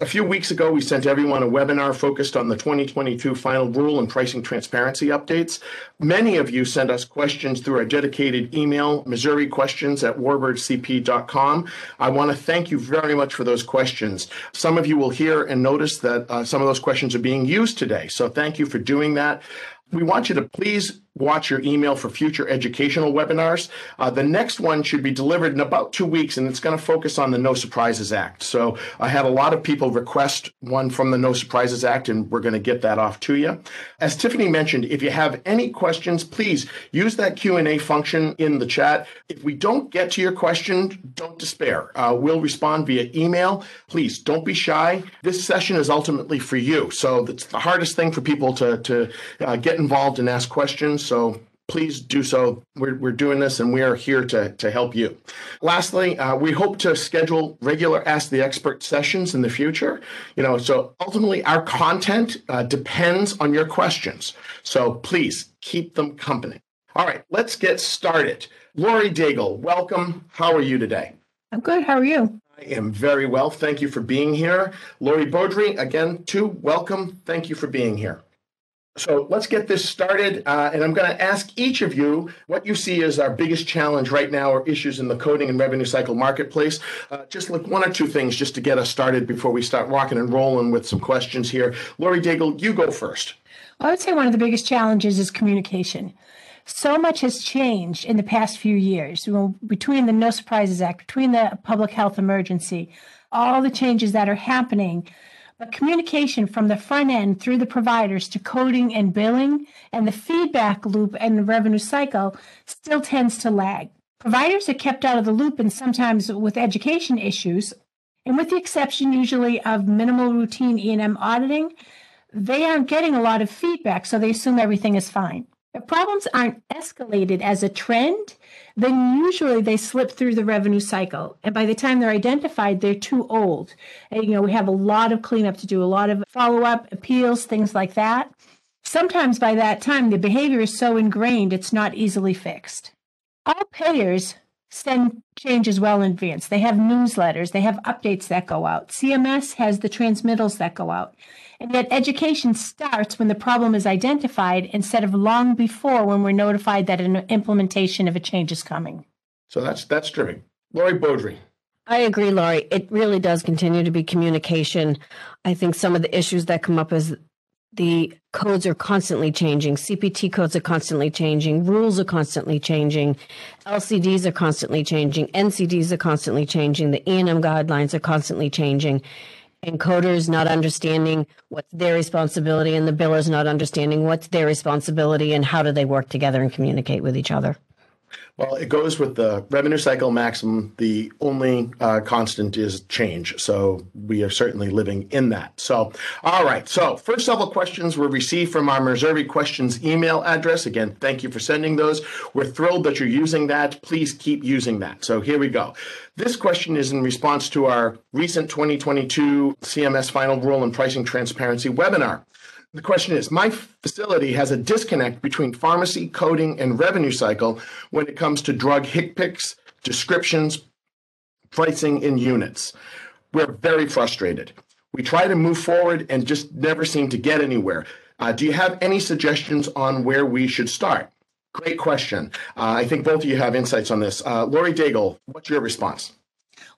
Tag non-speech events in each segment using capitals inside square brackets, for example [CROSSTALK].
A few weeks ago, we sent everyone a webinar focused on the 2022 final rule and pricing transparency updates. Many of you sent us questions through our dedicated email, Missouri questions at warbirdcp.com. I want to thank you very much for those questions. Some of you will hear and notice that uh, some of those questions are being used today. So thank you for doing that. We want you to please watch your email for future educational webinars. Uh, the next one should be delivered in about two weeks, and it's going to focus on the No Surprises Act. So I had a lot of people request one from the No Surprises Act, and we're going to get that off to you. As Tiffany mentioned, if you have any questions, please use that Q&A function in the chat. If we don't get to your question, don't despair. Uh, we'll respond via email. Please don't be shy. This session is ultimately for you. So it's the hardest thing for people to, to uh, get involved and ask questions. So please do so. We're, we're doing this and we are here to, to help you. Lastly, uh, we hope to schedule regular Ask the Expert sessions in the future. You know, so ultimately our content uh, depends on your questions. So please keep them company. All right, let's get started. Lori Daigle, welcome. How are you today? I'm good. How are you? I am very well. Thank you for being here. Lori Beaudry, again, too, welcome. Thank you for being here. So let's get this started. Uh, and I'm going to ask each of you what you see as our biggest challenge right now or issues in the coding and revenue cycle marketplace. Uh, just like one or two things just to get us started before we start rocking and rolling with some questions here. Lori Daigle, you go first. I would say one of the biggest challenges is communication. So much has changed in the past few years between the No Surprises Act, between the public health emergency, all the changes that are happening but communication from the front end through the providers to coding and billing and the feedback loop and the revenue cycle still tends to lag. Providers are kept out of the loop and sometimes with education issues, and with the exception usually of minimal routine E&M auditing, they aren't getting a lot of feedback, so they assume everything is fine. If problems aren't escalated as a trend, then usually they slip through the revenue cycle. And by the time they're identified, they're too old. And, you know, we have a lot of cleanup to do, a lot of follow up, appeals, things like that. Sometimes by that time, the behavior is so ingrained, it's not easily fixed. All payers send changes well in advance. They have newsletters, they have updates that go out. CMS has the transmittals that go out. And yet, education starts when the problem is identified instead of long before when we're notified that an implementation of a change is coming. So that's that's true. Lori Beaudry. I agree, Lori. It really does continue to be communication. I think some of the issues that come up is the codes are constantly changing. CPT codes are constantly changing. Rules are constantly changing. LCDs are constantly changing. NCDs are constantly changing. The E&M guidelines are constantly changing encoders not understanding what's their responsibility and the billers not understanding what's their responsibility and how do they work together and communicate with each other. Well, it goes with the revenue cycle maximum. The only uh, constant is change. So we are certainly living in that. So, all right. So, first several questions were received from our Missouri Questions email address. Again, thank you for sending those. We're thrilled that you're using that. Please keep using that. So, here we go. This question is in response to our recent 2022 CMS Final Rule and Pricing Transparency webinar. The question is My facility has a disconnect between pharmacy, coding, and revenue cycle when it comes to drug HCPCS, descriptions, pricing in units. We're very frustrated. We try to move forward and just never seem to get anywhere. Uh, do you have any suggestions on where we should start? Great question. Uh, I think both of you have insights on this. Uh, Lori Daigle, what's your response?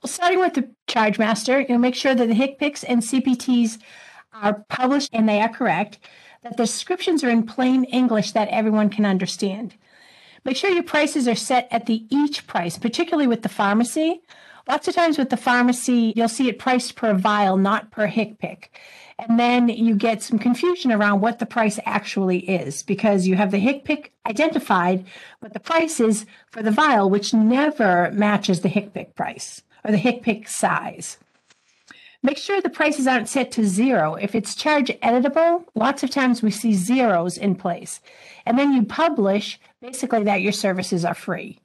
Well, starting with the charge master, you know, make sure that the HCPCS and CPTs are published and they are correct, that the descriptions are in plain English that everyone can understand. Make sure your prices are set at the each price, particularly with the pharmacy. Lots of times with the pharmacy, you'll see it priced per vial, not per HCPCS. And then you get some confusion around what the price actually is because you have the HCPCS identified, but the price is for the vial, which never matches the HCPCS price or the HCPCS size. Make sure the prices aren't set to zero. If it's charge editable, lots of times we see zeros in place. And then you publish basically that your services are free.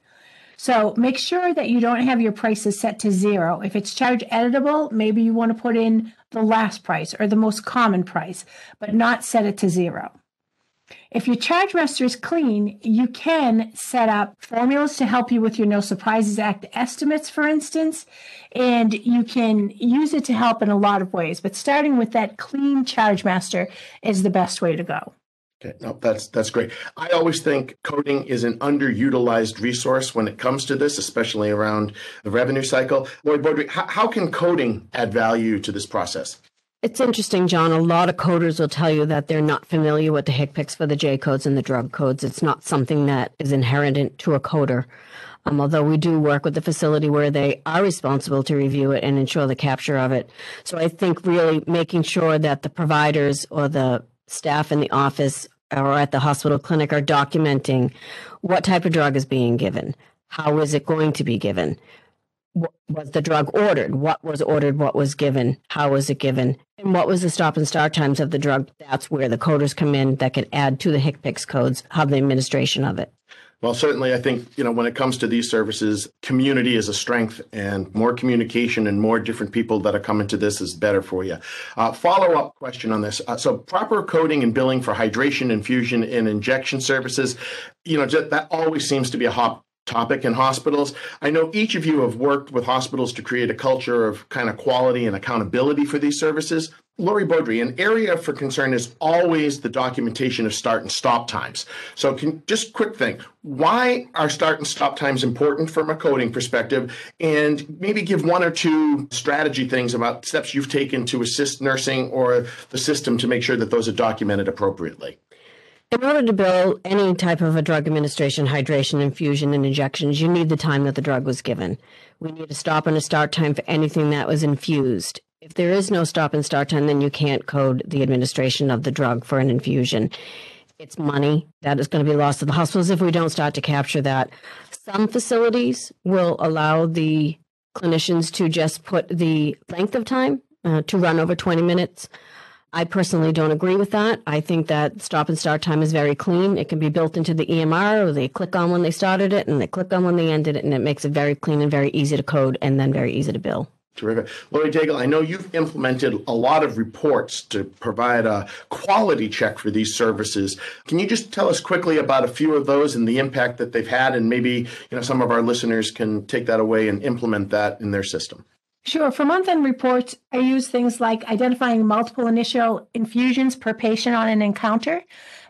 So make sure that you don't have your prices set to zero. If it's charge editable, maybe you want to put in the last price or the most common price, but not set it to zero. If your charge master is clean, you can set up formulas to help you with your No Surprises Act estimates, for instance, and you can use it to help in a lot of ways. But starting with that clean charge master is the best way to go. Okay, no, that's that's great. I always think coding is an underutilized resource when it comes to this, especially around the revenue cycle. Lori Beaudry, how, how can coding add value to this process? It's interesting, John. A lot of coders will tell you that they're not familiar with the HCPCS for the J codes and the drug codes. It's not something that is inherent to a coder. Um, although we do work with the facility where they are responsible to review it and ensure the capture of it. So I think really making sure that the providers or the staff in the office or at the hospital clinic are documenting what type of drug is being given, how is it going to be given, was the drug ordered? What was ordered? What was given? How was it given? And what was the stop and start times of the drug? That's where the coders come in that can add to the HCPCS codes how the administration of it. Well, certainly, I think you know when it comes to these services, community is a strength, and more communication and more different people that are coming to this is better for you. Uh, follow up question on this: uh, so proper coding and billing for hydration, infusion, and injection services, you know, that always seems to be a hot topic in hospitals. I know each of you have worked with hospitals to create a culture of kind of quality and accountability for these services. Lori Beaudry, an area for concern is always the documentation of start and stop times. So, can just quick thing: why are start and stop times important from a coding perspective? And maybe give one or two strategy things about steps you've taken to assist nursing or the system to make sure that those are documented appropriately. In order to bill any type of a drug administration, hydration, infusion, and injections, you need the time that the drug was given. We need a stop and a start time for anything that was infused. If there is no stop and start time, then you can't code the administration of the drug for an infusion. It's money that is going to be lost to the hospitals if we don't start to capture that. Some facilities will allow the clinicians to just put the length of time uh, to run over 20 minutes. I personally don't agree with that. I think that stop and start time is very clean. It can be built into the EMR, or they click on when they started it and they click on when they ended it, and it makes it very clean and very easy to code and then very easy to bill. Terrific. Lori Daigle, I know you've implemented a lot of reports to provide a quality check for these services. Can you just tell us quickly about a few of those and the impact that they've had? And maybe you know some of our listeners can take that away and implement that in their system. Sure. For month end reports, I use things like identifying multiple initial infusions per patient on an encounter.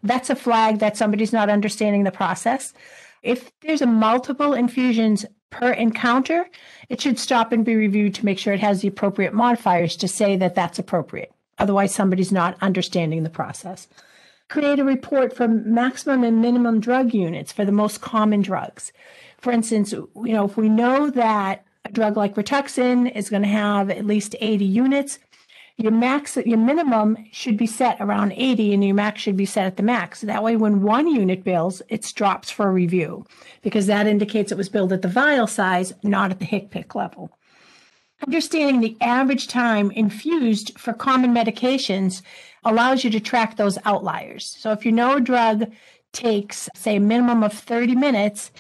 That's a flag that somebody's not understanding the process. If there's a multiple infusions per encounter, it should stop and be reviewed to make sure it has the appropriate modifiers to say that that's appropriate. Otherwise, somebody's not understanding the process. Create a report for maximum and minimum drug units for the most common drugs. For instance, you know, if we know that a drug like Rituxan is going to have at least 80 units. Your max, your minimum should be set around 80, and your max should be set at the max. That way, when one unit bills, it drops for review because that indicates it was billed at the vial size, not at the HCPCS level. Understanding the average time infused for common medications allows you to track those outliers. So, if you know a drug takes, say, a minimum of 30 minutes,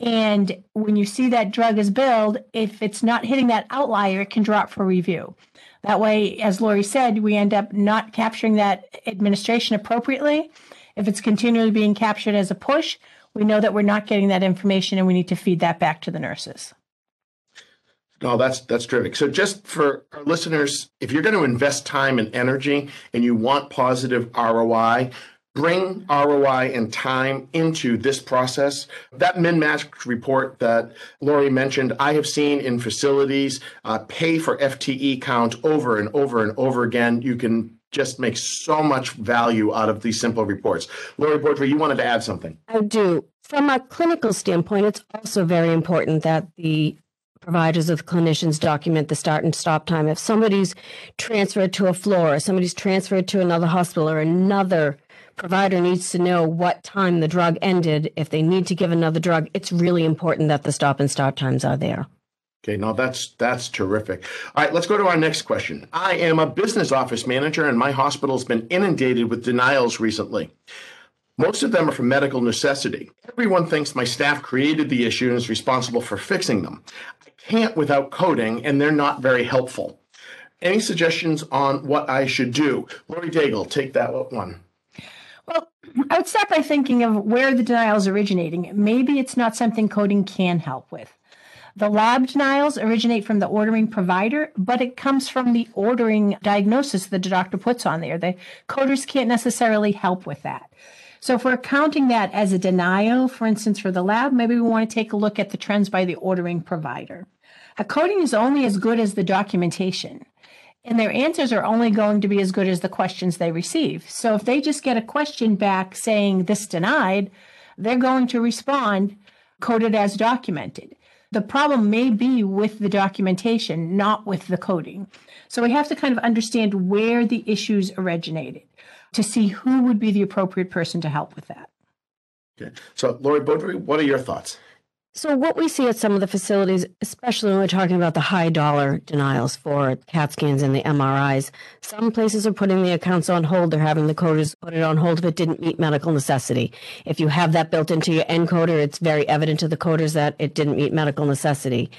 and when you see that drug is billed, if it's not hitting that outlier, it can drop for review. That way, as Lori said, we end up not capturing that administration appropriately. If it's continually being captured as a push, we know that we're not getting that information and we need to feed that back to the nurses. No, that's that's terrific. So just for our listeners, if you're going to invest time and energy and you want positive ROI, bring ROI and time into this process. That min-max report that Lori mentioned, I have seen in facilities uh, pay for FTE count over and over and over again. You can just make so much value out of these simple reports. Lori Beaudry, you wanted to add something. I do. From a clinical standpoint, it's also very important that the providers of clinicians document the start and stop time. If somebody's transferred to a floor, somebody's transferred to another hospital or another provider needs to know what time the drug ended. If they need to give another drug, it's really important that the stop and start times are there. Okay, now that's that's terrific. All right, let's go to our next question. I am a business office manager, and my hospital's been inundated with denials recently. Most of them are for medical necessity. Everyone thinks my staff created the issue and is responsible for fixing them. I can't without coding, and they're not very helpful. Any suggestions on what I should do? Lori Daigle, take that one. I would start by thinking of where the denial is originating. Maybe it's not something coding can help with. The lab denials originate from the ordering provider, but it comes from the ordering diagnosis that the doctor puts on there. The coders can't necessarily help with that. So if we're counting that as a denial, for instance, for the lab, maybe we want to take a look at the trends by the ordering provider. A coding is only as good as the documentation and their answers are only going to be as good as the questions they receive. So if they just get a question back saying this denied, they're going to respond coded as documented. The problem may be with the documentation, not with the coding. So we have to kind of understand where the issues originated to see who would be the appropriate person to help with that. Okay. So, Lori Beaudry, what are your thoughts? So, what we see at some of the facilities, especially when we're talking about the high dollar denials for CAT scans and the MRIs, some places are putting the accounts on hold. They're having the coders put it on hold if it didn't meet medical necessity. If you have that built into your encoder, it's very evident to the coders that it didn't meet medical necessity.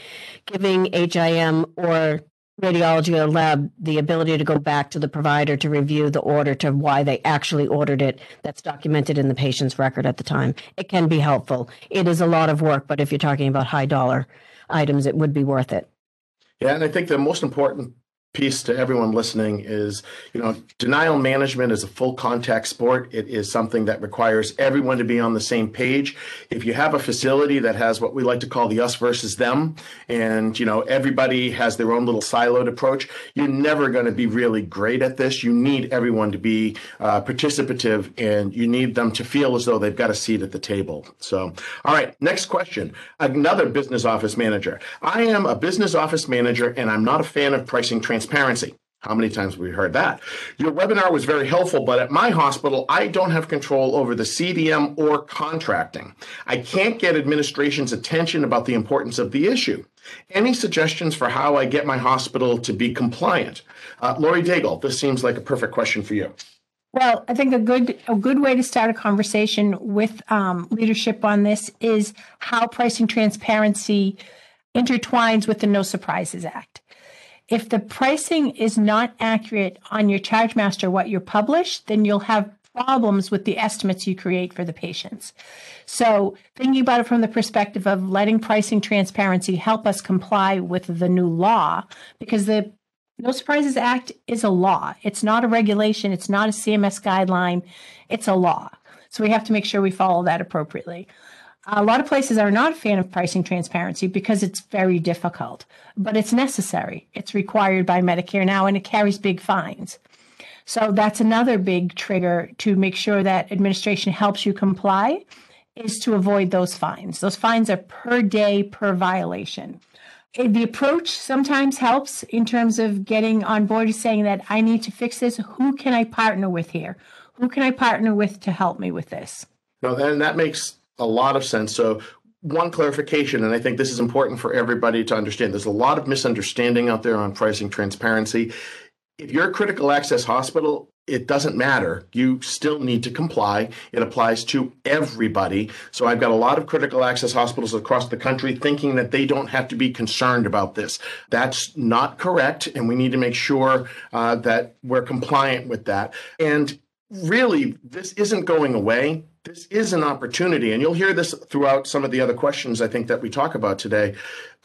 Giving HIM or radiology or lab the ability to go back to the provider to review the order to why they actually ordered it that's documented in the patient's record at the time. It can be helpful. It is a lot of work, but if you're talking about high dollar items, it would be worth it. Yeah, and I think the most important piece to everyone listening is, you know, denial management is a full contact sport. It is something that requires everyone to be on the same page. If you have a facility that has what we like to call the us versus them, and, you know, everybody has their own little siloed approach, you're never going to be really great at this. You need everyone to be uh, participative and you need them to feel as though they've got a seat at the table. So, all right, next question. Another business office manager. I am a business office manager and I'm not a fan of pricing transparency transparency. How many times have we heard that? Your webinar was very helpful, but at my hospital, I don't have control over the CDM or contracting. I can't get administration's attention about the importance of the issue. Any suggestions for how I get my hospital to be compliant? Uh, Lori Daigle, this seems like a perfect question for you. Well, I think a good a good way to start a conversation with um, leadership on this is how pricing transparency intertwines with the No Surprises Act. If the pricing is not accurate on your charge master, what you publish, then you'll have problems with the estimates you create for the patients. So, thinking about it from the perspective of letting pricing transparency help us comply with the new law, because the No Surprises Act is a law. It's not a regulation, it's not a CMS guideline, it's a law. So, we have to make sure we follow that appropriately. A lot of places are not a fan of pricing transparency because it's very difficult, but it's necessary. It's required by Medicare now and it carries big fines. So that's another big trigger to make sure that administration helps you comply is to avoid those fines. Those fines are per day per violation. The approach sometimes helps in terms of getting on board saying that I need to fix this. Who can I partner with here? Who can I partner with to help me with this? No, and that makes a lot of sense. So one clarification, and I think this is important for everybody to understand. There's a lot of misunderstanding out there on pricing transparency. If you're a critical access hospital, it doesn't matter. You still need to comply. It applies to everybody. So I've got a lot of critical access hospitals across the country thinking that they don't have to be concerned about this. That's not correct. And we need to make sure uh, that we're compliant with that. And really, this isn't going away this is an opportunity, and you'll hear this throughout some of the other questions I think that we talk about today.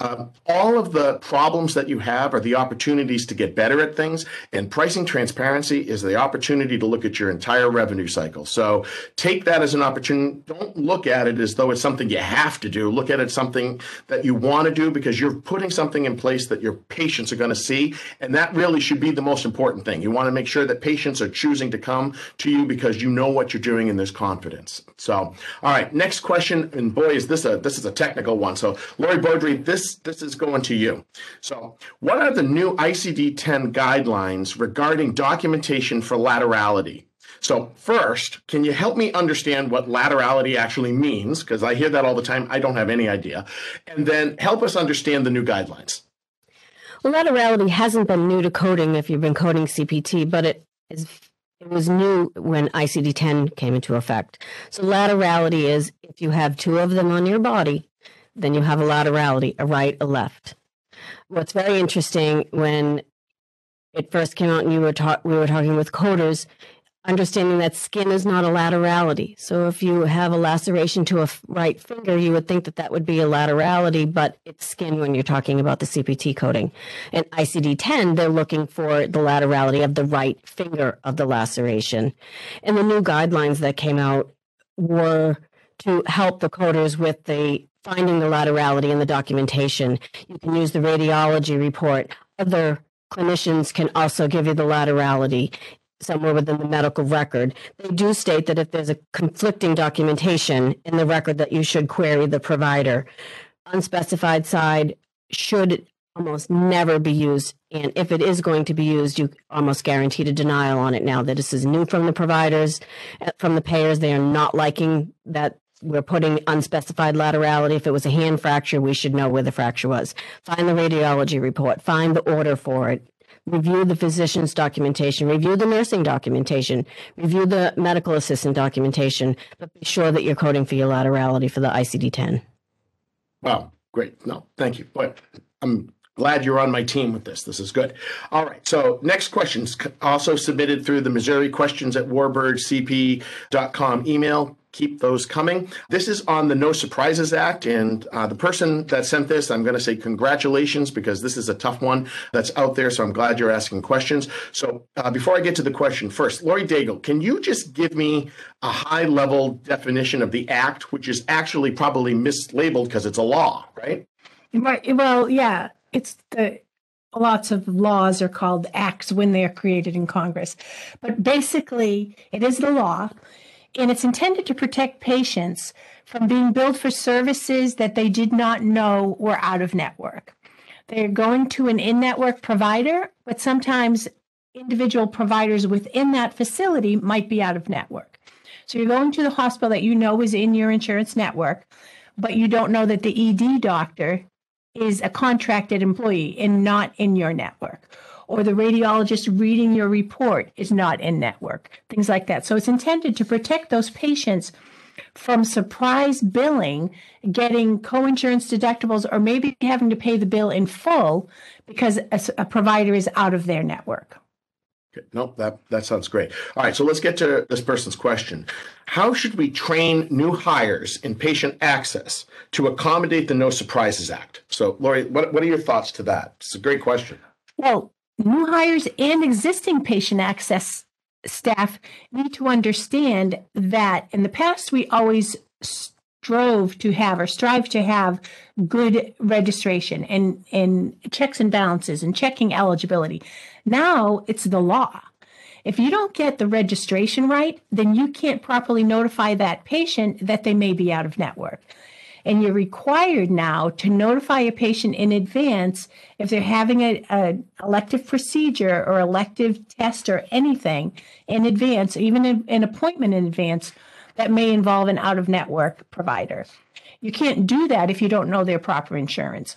Um, all of the problems that you have are the opportunities to get better at things, and pricing transparency is the opportunity to look at your entire revenue cycle. So take that as an opportunity. Don't look at it as though it's something you have to do. Look at it as something that you want to do because you're putting something in place that your patients are going to see, and that really should be the most important thing. You want to make sure that patients are choosing to come to you because you know what you're doing and there's confidence. So, all right, next question, and boy, is this a this is a technical one. So, Lori Beaudry, this this is going to you. So, what are the new ICD-10 guidelines regarding documentation for laterality? So, first, can you help me understand what laterality actually means? Because I hear that all the time. I don't have any idea. And then help us understand the new guidelines. Well, laterality hasn't been new to coding if you've been coding CPT, but it is it was new when ICD 10 came into effect. So, laterality is if you have two of them on your body, then you have a laterality, a right, a left. What's very interesting when it first came out and you were ta- we were talking with coders, understanding that skin is not a laterality. So if you have a laceration to a right finger, you would think that that would be a laterality, but it's skin when you're talking about the CPT coding. In ICD 10, they're looking for the laterality of the right finger of the laceration. And the new guidelines that came out were to help the coders with the finding the laterality in the documentation. You can use the radiology report. Other clinicians can also give you the laterality somewhere within the medical record. They do state that if there's a conflicting documentation in the record that you should query the provider. Unspecified side should almost never be used. And if it is going to be used, you almost guaranteed a denial on it now that this is new from the providers, uh, from the payers. They are not liking that we're putting unspecified laterality. If it was a hand fracture, we should know where the fracture was. Find the radiology report, find the order for it, review the physician's documentation, review the nursing documentation, review the medical assistant documentation, but be sure that you're coding for your laterality for the ICD 10. Wow, great. No, thank you. But I'm glad you're on my team with this. This is good. All right. So next questions also submitted through the Missouri questions at warbirdcp.com email. Keep those coming. This is on the No Surprises Act. And uh, the person that sent this, I'm going to say congratulations because this is a tough one that's out there. So I'm glad you're asking questions. So uh, before I get to the question, first, Lori Daigle, can you just give me a high level definition of the act, which is actually probably mislabeled because it's a law, right? Right. Well, yeah, it's the lots of laws are called acts when they are created in Congress. But basically, it is the law, and it's intended to protect patients from being billed for services that they did not know were out of network. They're going to an in network provider, but sometimes individual providers within that facility might be out of network. So you're going to the hospital that you know is in your insurance network, but you don't know that the ED doctor is a contracted employee and not in your network. Or the radiologist reading your report is not in network, things like that. So it's intended to protect those patients from surprise billing, getting co-insurance deductibles, or maybe having to pay the bill in full because a provider is out of their network. Okay, Nope, that, that sounds great. All right, so let's get to this person's question. How should we train new hires in patient access to accommodate the No Surprises Act? So, Lori, what, what are your thoughts to that? It's a great question. Well, new hires and existing patient access staff need to understand that in the past, we always strove to have or strive to have good registration and, and checks and balances and checking eligibility. Now it's the law. If you don't get the registration right, then you can't properly notify that patient that they may be out of network. And you're required now to notify a patient in advance if they're having a, a elective procedure or elective test or anything in advance, even an, an appointment in advance that may involve an out of network provider. You can't do that if you don't know their proper insurance.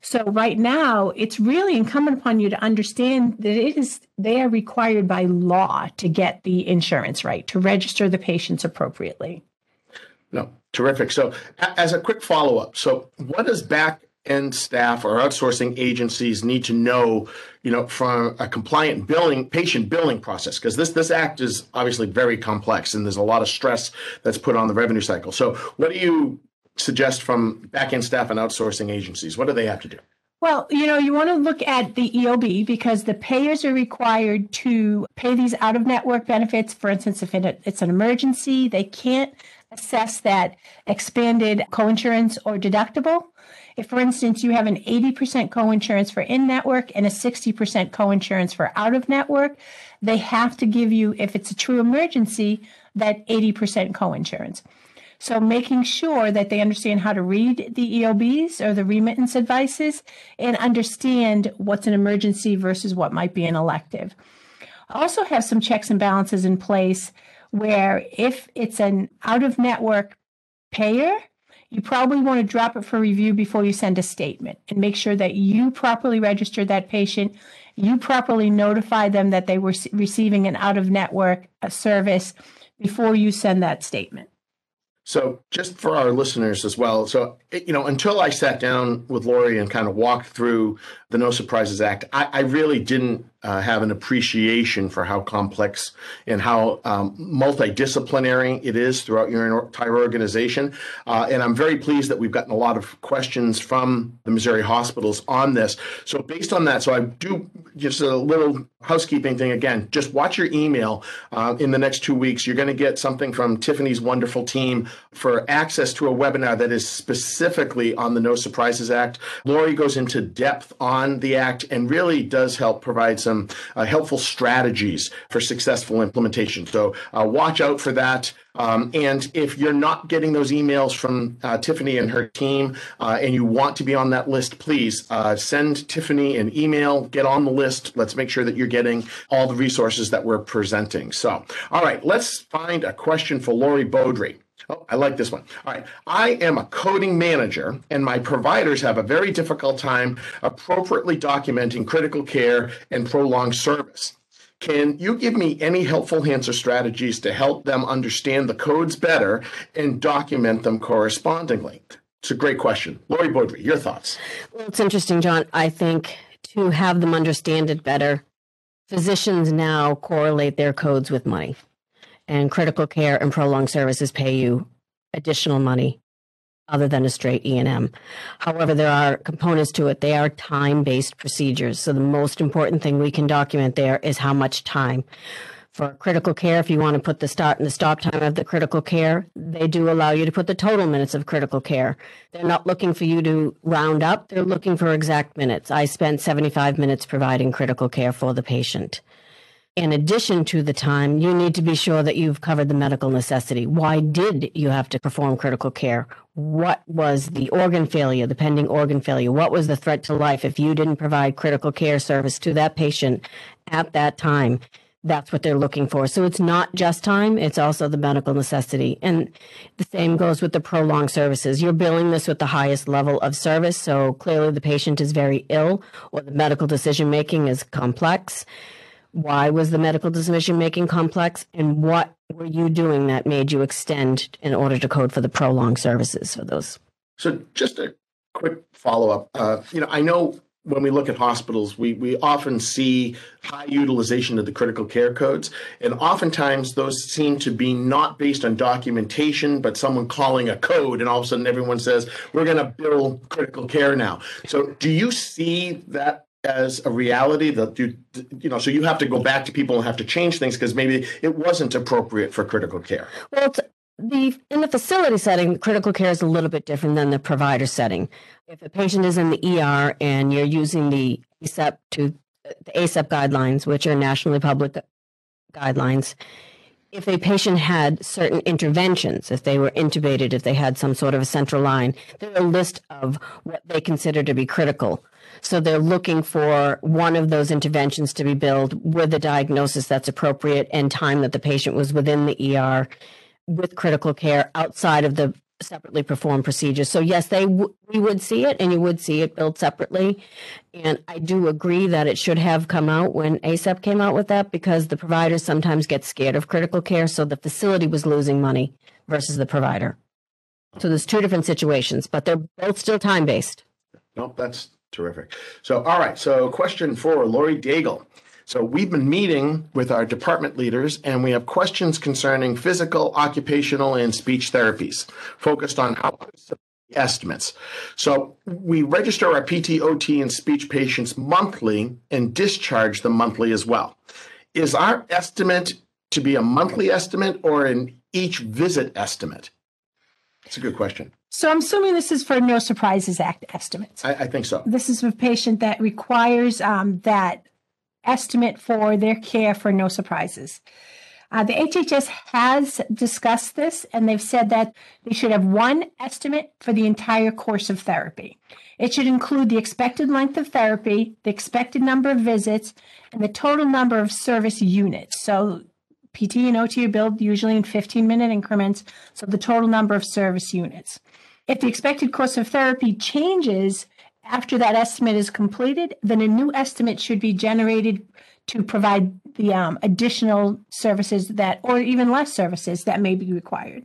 So right now, it's really incumbent upon you to understand that it is they are required by law to get the insurance right, to register the patients appropriately. No, terrific. So, as a quick follow up, so what does back end staff or outsourcing agencies need to know, you know, from a compliant billing patient billing process? Because this this act is obviously very complex and there's a lot of stress that's put on the revenue cycle. So, what do you suggest from back end staff and outsourcing agencies? What do they have to do? Well, you know, you want to look at the EOB because the payers are required to pay these out of network benefits. For instance, if it- it's an emergency, they can't assess that expanded coinsurance or deductible. If, for instance, you have an 80% coinsurance for in network and a 60% coinsurance for out of network, they have to give you, if it's a true emergency, that 80% coinsurance. So making sure that they understand how to read the EOBs or the remittance advices and understand what's an emergency versus what might be an elective. Also have some checks and balances in place where if it's an out of network payer, you probably want to drop it for review before you send a statement and make sure that you properly register that patient, you properly notify them that they were receiving an out of network uh, service before you send that statement. So, just for our listeners as well, so you know, until I sat down with Lori and kind of walked through the No Surprises Act, I, I really didn't uh, have an appreciation for how complex and how um, multidisciplinary it is throughout your entire organization. Uh, and I'm very pleased that we've gotten a lot of questions from the Missouri hospitals on this. So, based on that, so I do just a little housekeeping thing again. Just watch your email uh, in the next two weeks. You're going to get something from Tiffany's wonderful team for access to a webinar that is specifically on the No Surprises Act. Lori goes into depth on the act and really does help provide some uh, helpful strategies for successful implementation. So uh, watch out for that. Um, and if you're not getting those emails from uh, Tiffany and her team, uh, and you want to be on that list, please uh, send Tiffany an email, get on the list. Let's make sure that you're getting all the resources that we're presenting. So, all right, let's find a question for Lori Beaudry. Oh, I like this one. All right. I am a coding manager, and my providers have a very difficult time appropriately documenting critical care and prolonged service. Can you give me any helpful hints or strategies to help them understand the codes better and document them correspondingly? It's a great question. Lori Beaudry, your thoughts. Well, it's interesting, John. I think to have them understand it better, physicians now correlate their codes with money, and critical care and prolonged services pay you additional money other than a straight E&M. However, there are components to it. They are time-based procedures. So the most important thing we can document there is how much time. For critical care, if you want to put the start and the stop time of the critical care, they do allow you to put the total minutes of critical care. They're not looking for you to round up. They're looking for exact minutes. I spent 75 minutes providing critical care for the patient in addition to the time, you need to be sure that you've covered the medical necessity. Why did you have to perform critical care? What was the organ failure, the pending organ failure? What was the threat to life if you didn't provide critical care service to that patient at that time? That's what they're looking for. So it's not just time, it's also the medical necessity. And the same goes with the prolonged services. You're billing this with the highest level of service. So clearly the patient is very ill or the medical decision making is complex why was the medical decision making complex and what were you doing that made you extend in order to code for the prolonged services for those so just a quick follow-up uh, you know i know when we look at hospitals, we, we often see high utilization of the critical care codes. And oftentimes those seem to be not based on documentation, but someone calling a code, and all of a sudden everyone says, we're going to bill critical care now. So do you see that as a reality that you you know so you have to go back to people and have to change things because maybe it wasn't appropriate for critical care well the in the facility setting critical care is a little bit different than the provider setting if a patient is in the er and you're using the ACEP to the ACEP guidelines which are nationally public guidelines if a patient had certain interventions, if they were intubated, if they had some sort of a central line, there's a list of what they consider to be critical. So they're looking for one of those interventions to be billed with a diagnosis that's appropriate and time that the patient was within the ER with critical care outside of the separately performed procedures. So yes, they w- we would see it, and you would see it billed separately. And I do agree that it should have come out when ACEP came out with that because the providers sometimes get scared of critical care. So the facility was losing money versus the provider. So there's two different situations, but they're both still time based. Nope, that's Terrific. So, all right. So, question four, Lori Daigle. So, we've been meeting with our department leaders, and we have questions concerning physical, occupational, and speech therapies, focused on how estimates. So, we register our PTOT and speech patients monthly and discharge them monthly as well. Is our estimate to be a monthly estimate or an each visit estimate? That's a good question. So I'm assuming this is for No Surprises Act estimates. I, I think so. This is a patient that requires um, that estimate for their care for no surprises. Uh, the HHS has discussed this and they've said that they should have one estimate for the entire course of therapy. It should include the expected length of therapy, the expected number of visits, and the total number of service units. So PT and OT are billed usually in 15 minute increments, so the total number of service units. If the expected course of therapy changes after that estimate is completed, then a new estimate should be generated to provide the um, additional services that, or even less services that may be required.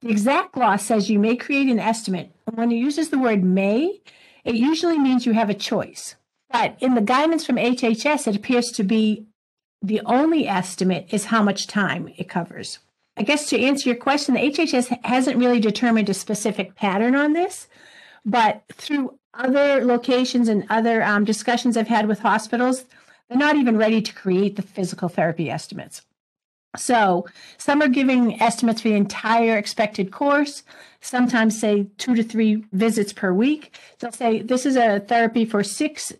The exact law says you may create an estimate. When it uses the word may, it usually means you have a choice. But in the guidance from HHS, it appears to be the only estimate is how much time it covers. I guess to answer your question, the HHS hasn't really determined a specific pattern on this, but through other locations and other um, discussions I've had with hospitals, they're not even ready to create the physical therapy estimates. So some are giving estimates for the entire expected course. Sometimes say two to three visits per week. They'll say this is a therapy for six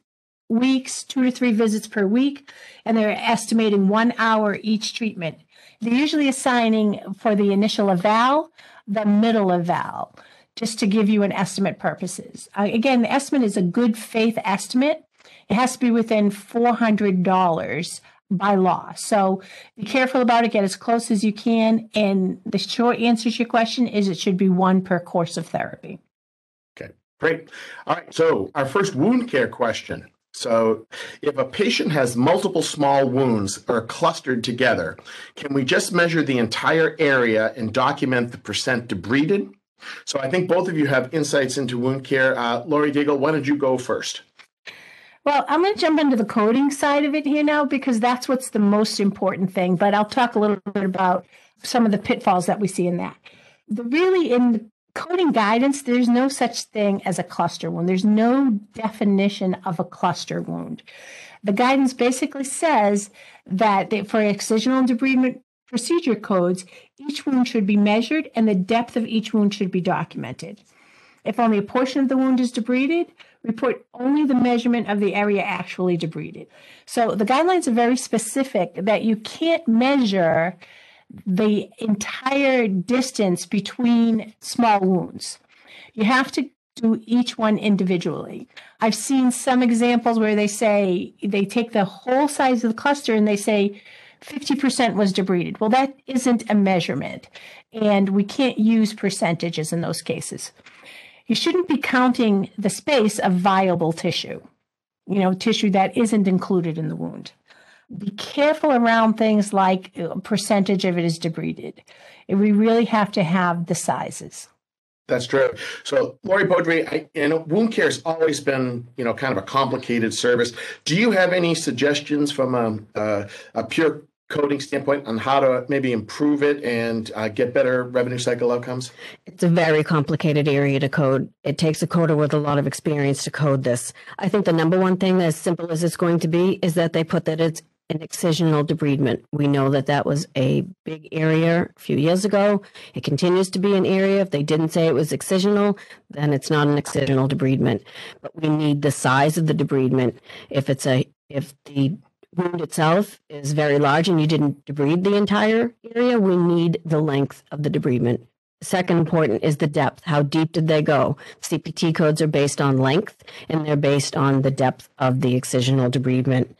weeks, two to three visits per week, and they're estimating one hour each treatment. They're usually assigning for the initial eval, the middle eval, just to give you an estimate purposes. Uh, again, the estimate is a good faith estimate. It has to be within $400 by law. So be careful about it, get as close as you can. And the short answer to your question is it should be one per course of therapy. Okay, great. All right, so our first wound care question. So, if a patient has multiple small wounds or clustered together, can we just measure the entire area and document the percent debrided? So, I think both of you have insights into wound care. Uh, Lori Daigle, why don't you go first? Well, I'm going to jump into the coding side of it here now because that's what's the most important thing. But I'll talk a little bit about some of the pitfalls that we see in that. The really in coding guidance, there's no such thing as a cluster wound. There's no definition of a cluster wound. The guidance basically says that for excisional and debridement procedure codes, each wound should be measured and the depth of each wound should be documented. If only a portion of the wound is debrided, report only the measurement of the area actually debrided. So the guidelines are very specific that you can't measure the entire distance between small wounds. You have to do each one individually. I've seen some examples where they say they take the whole size of the cluster and they say 50% was debrided. Well, that isn't a measurement, and we can't use percentages in those cases. You shouldn't be counting the space of viable tissue, you know, tissue that isn't included in the wound be careful around things like uh, percentage of it is debrided. We really have to have the sizes. That's true. So, Lori Beaudry, I, you know, wound care has always been, you know, kind of a complicated service. Do you have any suggestions from a, a, a pure coding standpoint on how to maybe improve it and uh, get better revenue cycle outcomes? It's a very complicated area to code. It takes a coder with a lot of experience to code this. I think the number one thing, as simple as it's going to be, is that they put that it's an excisional debridement. We know that that was a big area a few years ago. It continues to be an area. If they didn't say it was excisional, then it's not an excisional debridement. But we need the size of the debridement. If it's a if the wound itself is very large and you didn't debride the entire area, we need the length of the debridement. Second important is the depth. How deep did they go? CPT codes are based on length and they're based on the depth of the excisional debridement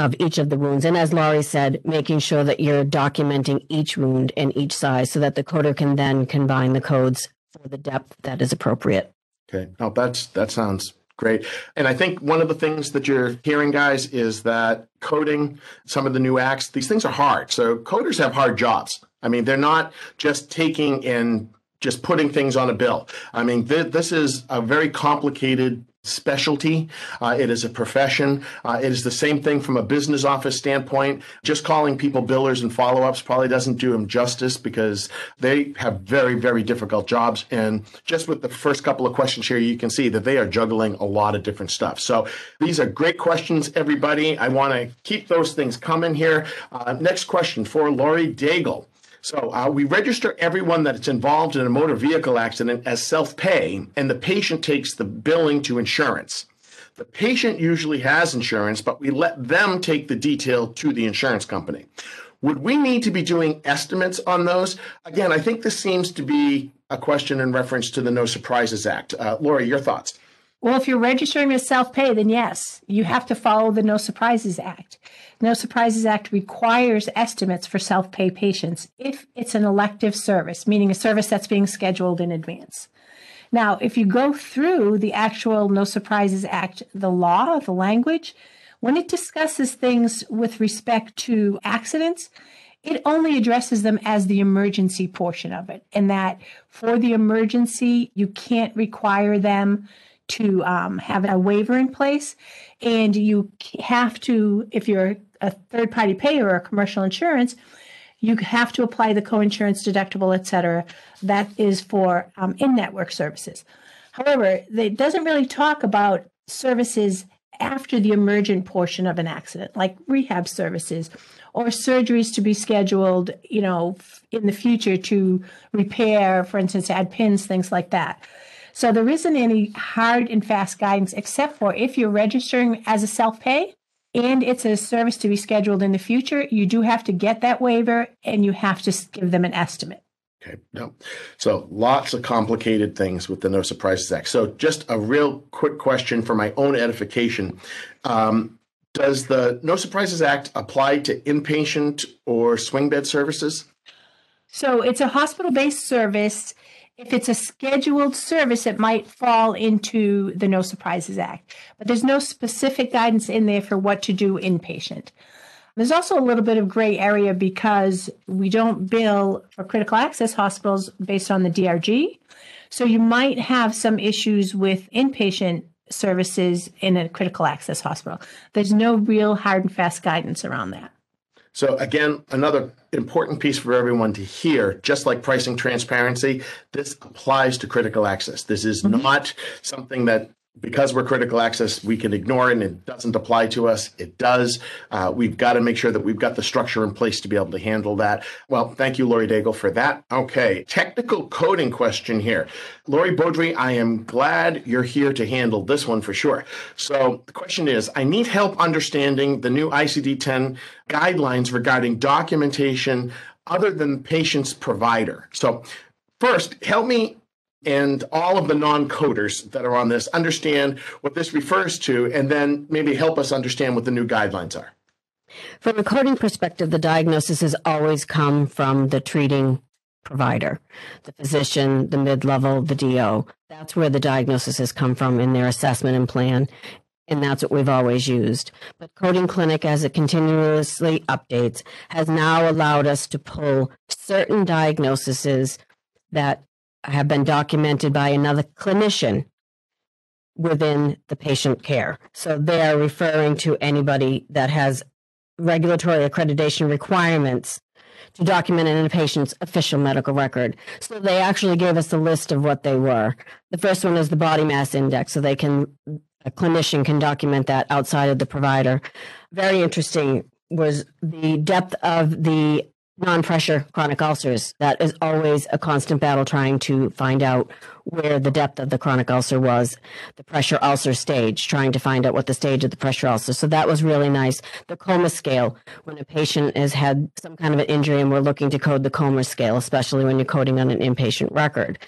of each of the wounds. And as Lori said, making sure that you're documenting each wound and each size so that the coder can then combine the codes for the depth that is appropriate. Okay. Oh, that's that sounds great. And I think one of the things that you're hearing, guys, is that coding some of the new acts, these things are hard. So coders have hard jobs. I mean, they're not just taking and just putting things on a bill. I mean, th- this is a very complicated specialty. Uh, it is a profession. Uh, it is the same thing from a business office standpoint. Just calling people billers and follow ups probably doesn't do them justice because they have very, very difficult jobs. And just with the first couple of questions here, you can see that they are juggling a lot of different stuff. So these are great questions, everybody. I want to keep those things coming here. Uh, next question for Lori Daigle. So uh, we register everyone that's involved in a motor vehicle accident as self pay, and the patient takes the billing to insurance. The patient usually has insurance, but we let them take the detail to the insurance company. Would we need to be doing estimates on those? Again, I think this seems to be a question in reference to the No Surprises Act. Uh, Lori, your thoughts? Well, if you're registering as self pay, then yes, you have to follow the No Surprises Act. No Surprises Act requires estimates for self pay patients if it's an elective service, meaning a service that's being scheduled in advance. Now, if you go through the actual No Surprises Act, the law, the language, when it discusses things with respect to accidents, it only addresses them as the emergency portion of it, and that for the emergency, you can't require them to um, have a waiver in place. And you have to, if you're a third party payer or commercial insurance, you have to apply the co-insurance deductible, et cetera. That is for um, in-network services. However, it doesn't really talk about services after the emergent portion of an accident, like rehab services or surgeries to be scheduled, you know, in the future to repair, for instance, add pins, things like that. So there isn't any hard and fast guidance except for if you're registering as a self-pay and it's a service to be scheduled in the future, you do have to get that waiver and you have to give them an estimate. Okay, no. So lots of complicated things with the No Surprises Act. So just a real quick question for my own edification. Um, does the No Surprises Act apply to inpatient or swing bed services? So it's a hospital based service. If it's a scheduled service, it might fall into the No Surprises Act, but there's no specific guidance in there for what to do inpatient. There's also a little bit of gray area because we don't bill for critical access hospitals based on the DRG. So you might have some issues with inpatient services in a critical access hospital. There's no real hard and fast guidance around that. So again, another important piece for everyone to hear, just like pricing transparency, this applies to critical access. This is mm-hmm. not something that because we're critical access, we can ignore it and it doesn't apply to us. It does. Uh, we've got to make sure that we've got the structure in place to be able to handle that. Well, thank you, Lori Daigle, for that. Okay, technical coding question here. Lori Beaudry, I am glad you're here to handle this one for sure. So the question is, I need help understanding the new ICD-10 guidelines regarding documentation other than patient's provider. So first, help me and all of the non-coders that are on this understand what this refers to and then maybe help us understand what the new guidelines are. From a coding perspective, the diagnosis has always come from the treating provider, the physician, the mid-level, the DO. That's where the diagnosis has come from in their assessment and plan. And that's what we've always used. But Coding Clinic, as it continuously updates, has now allowed us to pull certain diagnoses that have been documented by another clinician within the patient care. So they are referring to anybody that has regulatory accreditation requirements to document in a patient's official medical record. So they actually gave us a list of what they were. The first one is the body mass index, so they can a clinician can document that outside of the provider. Very interesting was the depth of the non-pressure chronic ulcers. That is always a constant battle trying to find out where the depth of the chronic ulcer was, the pressure ulcer stage, trying to find out what the stage of the pressure ulcer. So that was really nice. The coma scale, when a patient has had some kind of an injury and we're looking to code the coma scale, especially when you're coding on an inpatient record.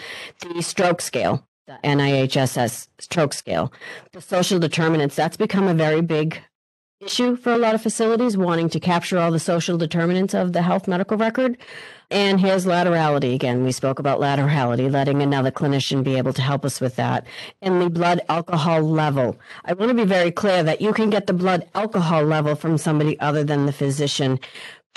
The stroke scale, the NIHSS stroke scale, the social determinants, that's become a very big issue for a lot of facilities wanting to capture all the social determinants of the health medical record. And here's laterality again. We spoke about laterality, letting another clinician be able to help us with that. And the blood alcohol level. I want to be very clear that you can get the blood alcohol level from somebody other than the physician.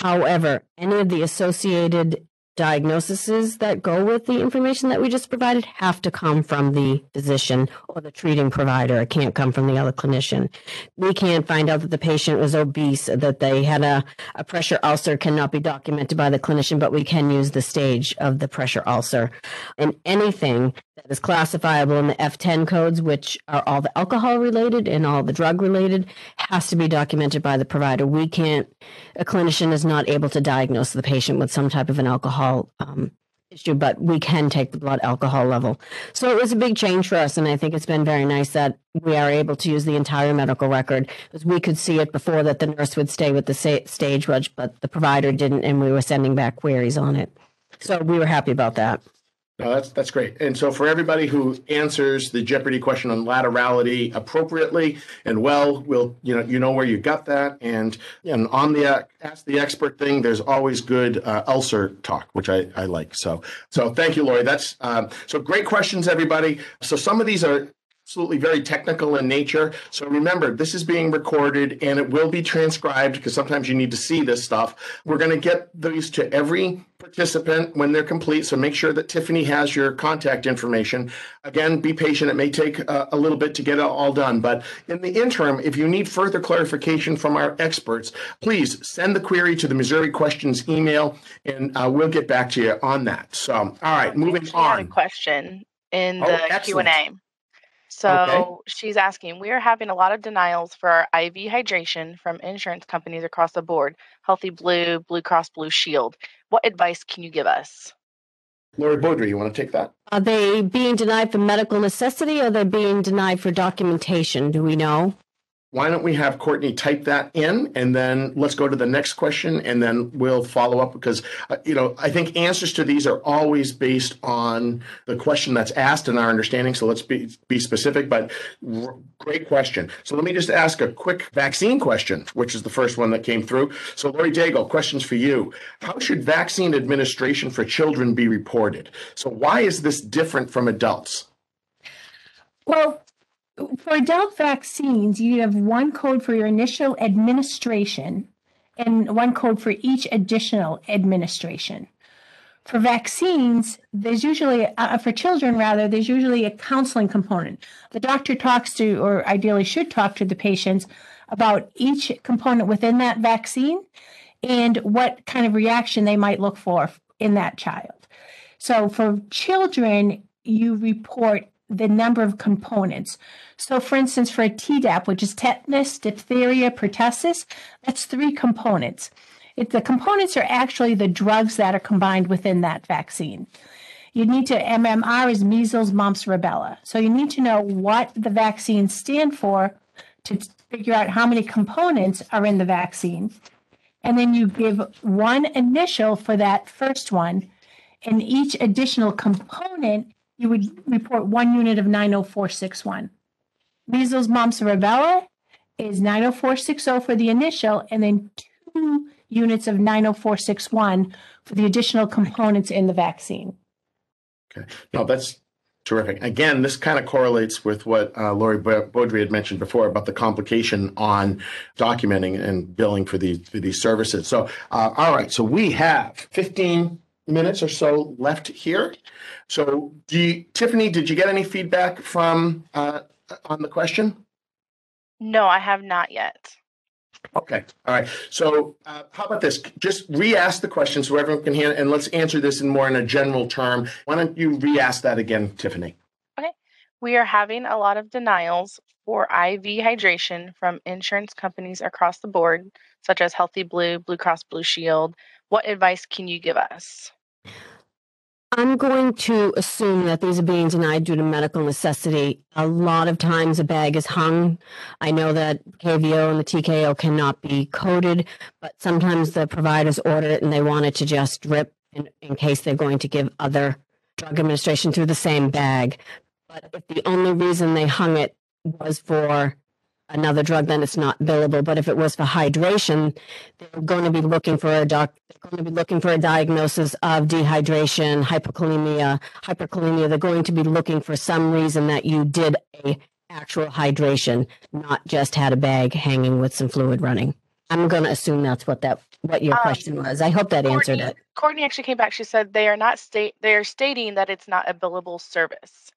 However, any of the associated diagnoses that go with the information that we just provided have to come from the physician or the treating provider. It can't come from the other clinician. We can't find out that the patient was obese, that they had a, a pressure ulcer cannot be documented by the clinician, but we can use the stage of the pressure ulcer. And anything that is classifiable in the F10 codes, which are all the alcohol related and all the drug related, has to be documented by the provider. We can't, a clinician is not able to diagnose the patient with some type of an alcohol um, issue, but we can take the blood alcohol level. So it was a big change for us. And I think it's been very nice that we are able to use the entire medical record because we could see it before that the nurse would stay with the stage, but the provider didn't, and we were sending back queries on it. So we were happy about that. No, that's that's great. And so for everybody who answers the Jeopardy question on laterality appropriately and well, will you know you know where you got that. And and on the uh, ask the expert thing, there's always good uh, ulcer talk, which I, I like. So so thank you, Lori. That's um, so great questions, everybody. So some of these are absolutely very technical in nature. So remember, this is being recorded and it will be transcribed because sometimes you need to see this stuff. We're going to get these to every participant when they're complete. So make sure that Tiffany has your contact information. Again, be patient. It may take a, a little bit to get it all done. But in the interim, if you need further clarification from our experts, please send the query to the Missouri Questions email and uh, we'll get back to you on that. So, all right, moving on. question in Oh, the Q excellent. And A. So she's asking, we are having a lot of denials for our IV hydration from insurance companies across the board. Healthy Blue, Blue Cross Blue Shield. What advice can you give us? Lori Beaudry, you want to take that? Are they being denied for medical necessity or are they being denied for documentation? Do we know? Why don't we have Courtney type that in and then let's go to the next question and then we'll follow up because, uh, you know, I think answers to these are always based on the question that's asked and our understanding. So let's be, be specific, but r- great question. So let me just ask a quick vaccine question, which is the first one that came through. So Lori Daigle, questions for you. How should vaccine administration for children be reported? So why is this different from adults? Well, for adult vaccines, you have one code for your initial administration and one code for each additional administration. For vaccines, there's usually, uh, for children rather, there's usually a counseling component. The doctor talks to, or ideally should talk to the patients about each component within that vaccine and what kind of reaction they might look for in that child. So for children, you report the number of components. So, for instance, for a Tdap, which is tetanus, diphtheria, pertussis, that's three components. It, the components are actually the drugs that are combined within that vaccine. You need to, MMR is measles, mumps, rubella. So, you need to know what the vaccines stand for to figure out how many components are in the vaccine. And then you give one initial for that first one. And each additional component, you would report one unit of 90461. Measles, mumps, and rubella is 90460 for the initial, and then two units of 90461 for the additional components in the vaccine. Okay. No, that's terrific. Again, this kind of correlates with what uh, Lori Ba- Beaudry had mentioned before about the complication on documenting and billing for these for these services. So, uh, all right, so we have 15 minutes or so left here. So, do you, Tiffany, did you get any feedback from uh, on the question? No, I have not yet. Okay, all right. So uh, how about this? Just re-ask the question so everyone can hear, and let's answer this in more in a general term. Why don't you re-ask that again, Tiffany? Okay. We are having a lot of denials for IV hydration from insurance companies across the board, such as Healthy Blue, Blue Cross Blue Shield. What advice can you give us? I'm going to assume that these are being denied due to medical necessity. A lot of times a bag is hung. I know that KVO and the TKO cannot be coded, but sometimes the providers order it and they want it to just drip in, in case they're going to give other drug administration through the same bag. But if the only reason they hung it was for another drug, then it's not billable. But if it was for hydration, they're going to be looking for a doc. They're going to be looking for a diagnosis of dehydration, hypokalemia, hyperkalemia. They're going to be looking for some reason that you did a actual hydration, not just had a bag hanging with some fluid running. I'm going to assume that's what that what your Um, question was. I hope that answered it. Courtney actually came back. She said they are not state they are stating that it's not a billable service.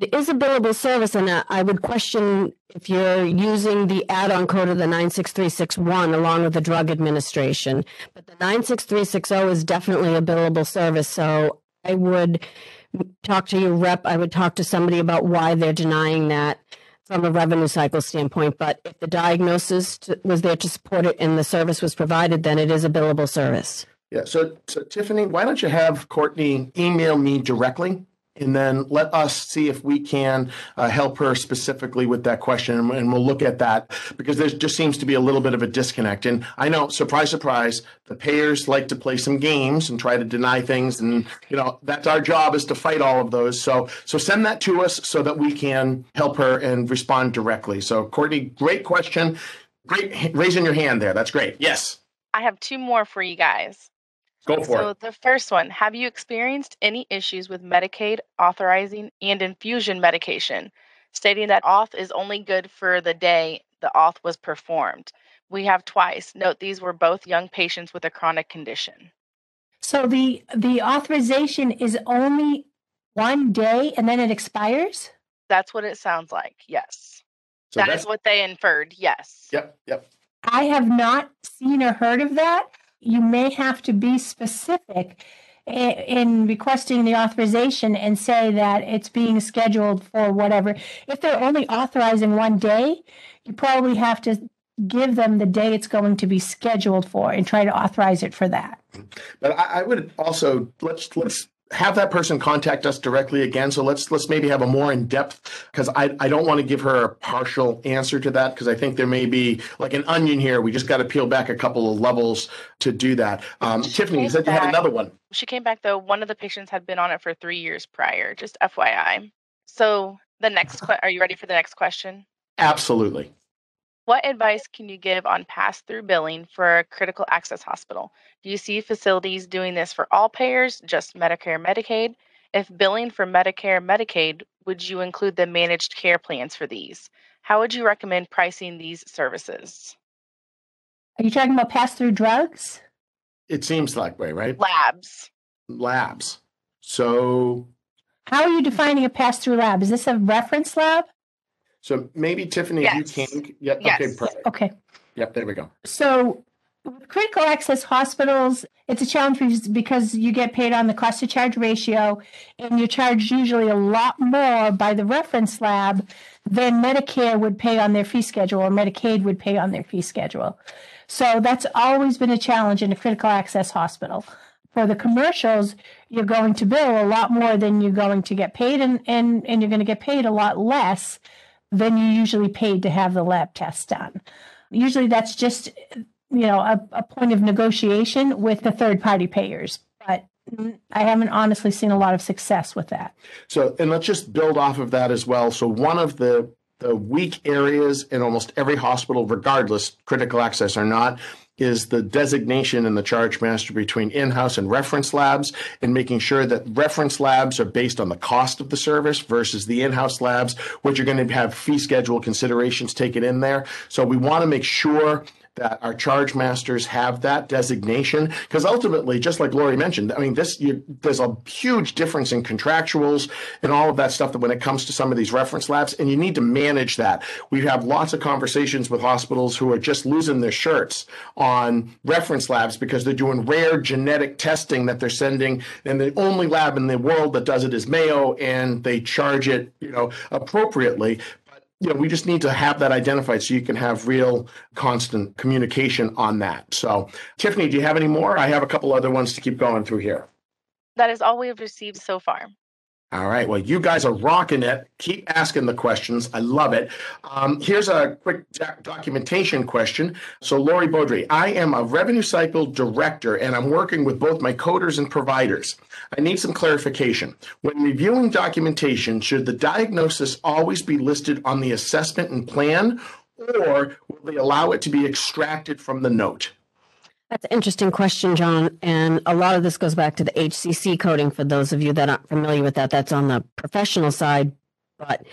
It is a billable service, and uh, I would question if you're using the add-on code of the 96361 along with the drug administration. But the 96360 is definitely a billable service, so I would talk to your rep. I would talk to somebody about why they're denying that from a revenue cycle standpoint. But if the diagnosis was there to support it and the service was provided, then it is a billable service. Yeah. So, so Tiffany, why don't you have Courtney email me directly? And then let us see if we can uh, help her specifically with that question, and- and we'll look at that because there just seems to be a little bit of a disconnect. And I know, surprise, surprise, the payers like to play some games and try to deny things, and you know that's our job is to fight all of those. So, so send that to us so that we can help her and respond directly. So, Courtney, great question, great raising your hand there. That's great. Yes. I have two more for you guys. Go for So it. the first one, have you experienced any issues with Medicaid authorizing and infusion medication, stating that auth is only good for the day the auth was performed? We have twice. Note these were both young patients with a chronic condition. So the the authorization is only one day and then it expires? That's what it sounds like. Yes. So that's, what they inferred. Yes. yep, yep. I have not seen or heard of that. You may have to be specific in requesting the authorization and say that it's being scheduled for whatever. If they're only authorizing one day, you probably have to give them the day it's going to be scheduled for and try to authorize it for that. But I, I would also let's let's have that person contact us directly again. So let's let's maybe have a more in depth because I I don't want to give her a partial answer to that because I think there may be like an onion here. We just got to peel back a couple of levels to do that. Um, Tiffany, you said you had another one. She came back though. One of the patients had been on it for three years prior. Just FYI. So the next, que- are you ready for the next question? Absolutely. What advice can you give on pass through billing for a critical access hospital? Do you see facilities doing this for all payers, just Medicare, Medicaid? If billing for Medicare, Medicaid, would you include the managed care plans for these? How would you recommend pricing these services? Are you talking about pass through drugs? It seems that way, right? Labs. Labs. So How are you defining a pass through lab? Is this a reference lab? So maybe Tiffany, if Yes. you can. Yep. Okay. Yes. Perfect. Okay. Yep. There we go. So, with critical access hospitals, it's a challenge because- because you get paid on the cost to charge ratio, and you're charged usually a lot more by the reference lab than Medicare would pay on their fee schedule or Medicaid would pay on their fee schedule. So, that's always been a challenge in a critical access hospital. For the commercials, you're going to bill a lot more than you're going to get paid, and, and, and you're going to get paid a lot less than you usually paid to have the lab test done. Usually, that's just you know a, a point of negotiation with the third party payers but i haven't honestly seen a lot of success with that So, and let's just build off of that as well. So, one of the the weak areas in almost every hospital, regardless critical access or not, is the designation and the charge master between in-house and reference labs, and making sure that reference labs are based on the cost of the service versus the in-house labs, which are going to have fee schedule considerations taken in there. So, we want to make sure that our charge masters have that designation. Because ultimately just like Lori mentioned I mean this you, there's a huge difference in contractuals and all of that stuff that when it comes to some of these reference labs and you need to manage that. We have lots of conversations with hospitals who are just losing their shirts on reference labs because they're doing rare genetic testing that they're sending and the only lab in the world that does it is Mayo and they charge it you know appropriately you know, we just need to have that identified so you can have real constant communication on that. So, Tiffany, do you have any more? I have a couple other ones to keep going through here. That is all we have received so far. All right. Well, you guys are rocking it. Keep asking the questions. I love it. Um, here's a quick doc- documentation question. So, Lori Beaudry, I am a revenue cycle director and I'm working with both my coders and providers. I need some clarification. When reviewing documentation, should the diagnosis always be listed on the assessment and plan, or will they allow it to be extracted from the note? That's an interesting question, John. And a lot of this goes back to the HCC coding for those of you that aren't familiar with that. That's on the professional side. But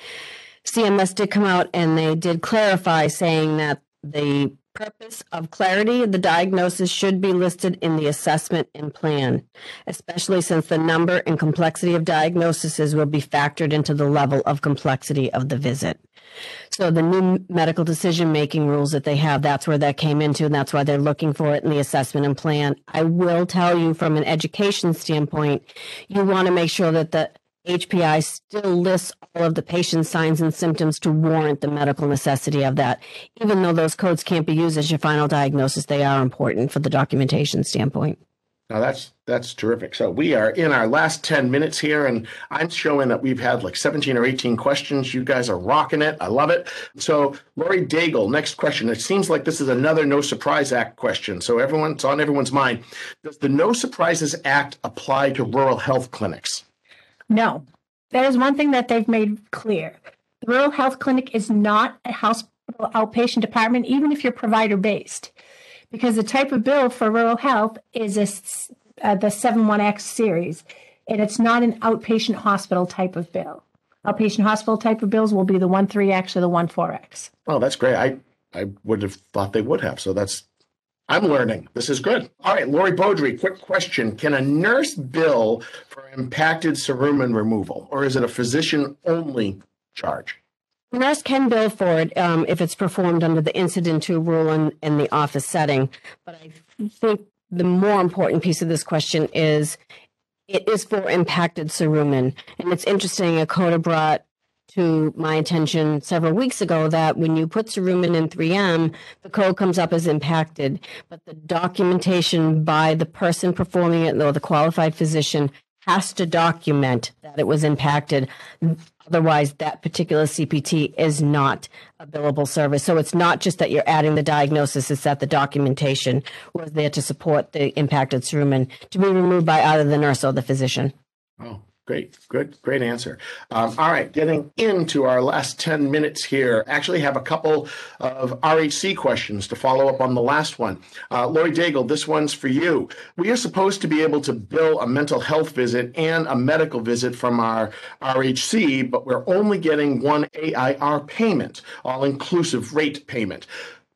CMS did come out and they did clarify saying that the purpose of clarity the diagnosis should be listed in the assessment and plan, especially since the number and complexity of diagnoses will be factored into the level of complexity of the visit. So the new medical decision making rules that they have, that's where that came into, and that's why they're looking for it in the assessment and plan. I will tell you from an education standpoint, you want to make sure that the HPI still lists all of the patient's signs and symptoms to warrant the medical necessity of that. Even though those codes can't be used as your final diagnosis, they are important for the documentation standpoint. Now that's that's terrific. So we are in our last 10 minutes here, and I'm showing that we've had like 17 or 18 questions. You guys are rocking it. I love it. So Lori Daigle, next question. It seems like this is another No Surprise Act question. So everyone, it's on everyone's mind. Does the No Surprises Act apply to rural health clinics? no that is one thing that they've made clear the rural health clinic is not a hospital outpatient department even if you're provider based because the type of bill for rural health is a uh, the 71X series, and it's not an outpatient hospital type of bill. Outpatient hospital type of bills will be the 13X or the 14X. Oh, that's great. I, I would have thought they would have. So that's, I'm learning. This is good. All right, Lori Beaudry, quick question. Can a nurse bill for impacted cerumen removal, or is it a physician only charge? Nurse can bill for it um, if it's performed under the incident to rule in, in the office setting. But I think the more important piece of this question is it is for impacted cerumen. And it's interesting, a coder brought to my attention several weeks ago that when you put cerumen in 3M, the code comes up as impacted, but the documentation by the person performing it or the qualified physician has to document that it was impacted. Otherwise, that particular CPT is not a billable service. So it's not just that you're adding the diagnosis, it's that the documentation was there to support the impacted cerumen to be removed by either the nurse or the physician. Oh, great, good, great answer. Um, all right, getting into our last 10 minutes here, actually have a couple of RHC questions to follow up on the last one. Uh, Lori Daigle, this one's for you. We are supposed to be able to bill a mental health visit and a medical visit from our RHC, but we're only getting one AIR payment, all inclusive rate payment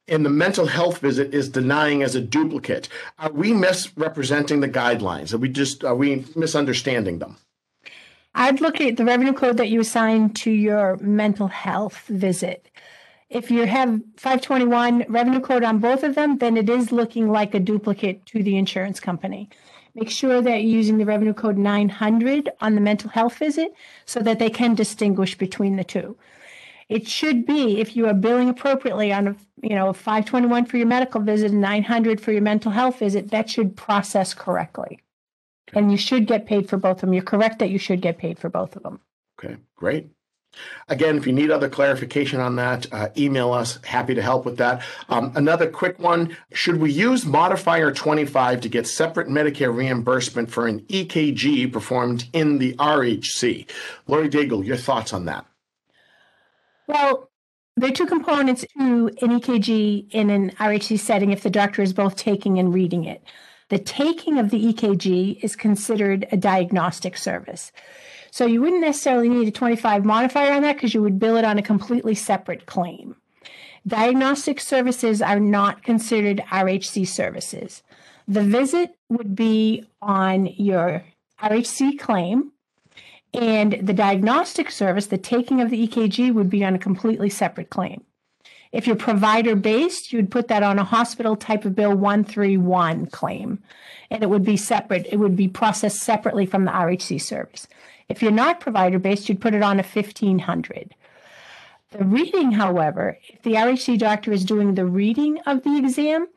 and the mental health visit is denying as a duplicate. Are we misrepresenting the guidelines? Are we just are we misunderstanding them? I'd look at the revenue code that you assign to your mental health visit. If you have 521 revenue code on both of them, then it is looking like a duplicate to the insurance company. Make sure that you're using the revenue code 900 on the mental health visit so that they can distinguish between the two. It should be if you are billing appropriately on a you know 521 for your medical visit and 900 for your mental health visit, that should process correctly. And you should get paid for both of them. You're correct that you should get paid for both of them. Okay, great. Again, if you need other clarification on that, uh, email us. Happy to help with that. Um, another quick one Should we use Modifier 25 to get separate Medicare reimbursement for an EKG performed in the RHC? Lori Daigle, your thoughts on that? Well, there are two components to an EKG in an RHC setting if the doctor is both taking and reading it. The taking of the EKG is considered a diagnostic service. So you wouldn't necessarily need a 25 modifier on that because you would bill it on a completely separate claim. Diagnostic services are not considered RHC services. The visit would be on your RHC claim, and the diagnostic service, the taking of the EKG, would be on a completely separate claim. If you're provider based, you'd put that on a hospital type of bill 131 claim, and it would be separate. It would be processed separately from the RHC service. If you're not provider based, you'd put it on a 1500. The reading, however, if the RHC doctor is doing the reading of the exam,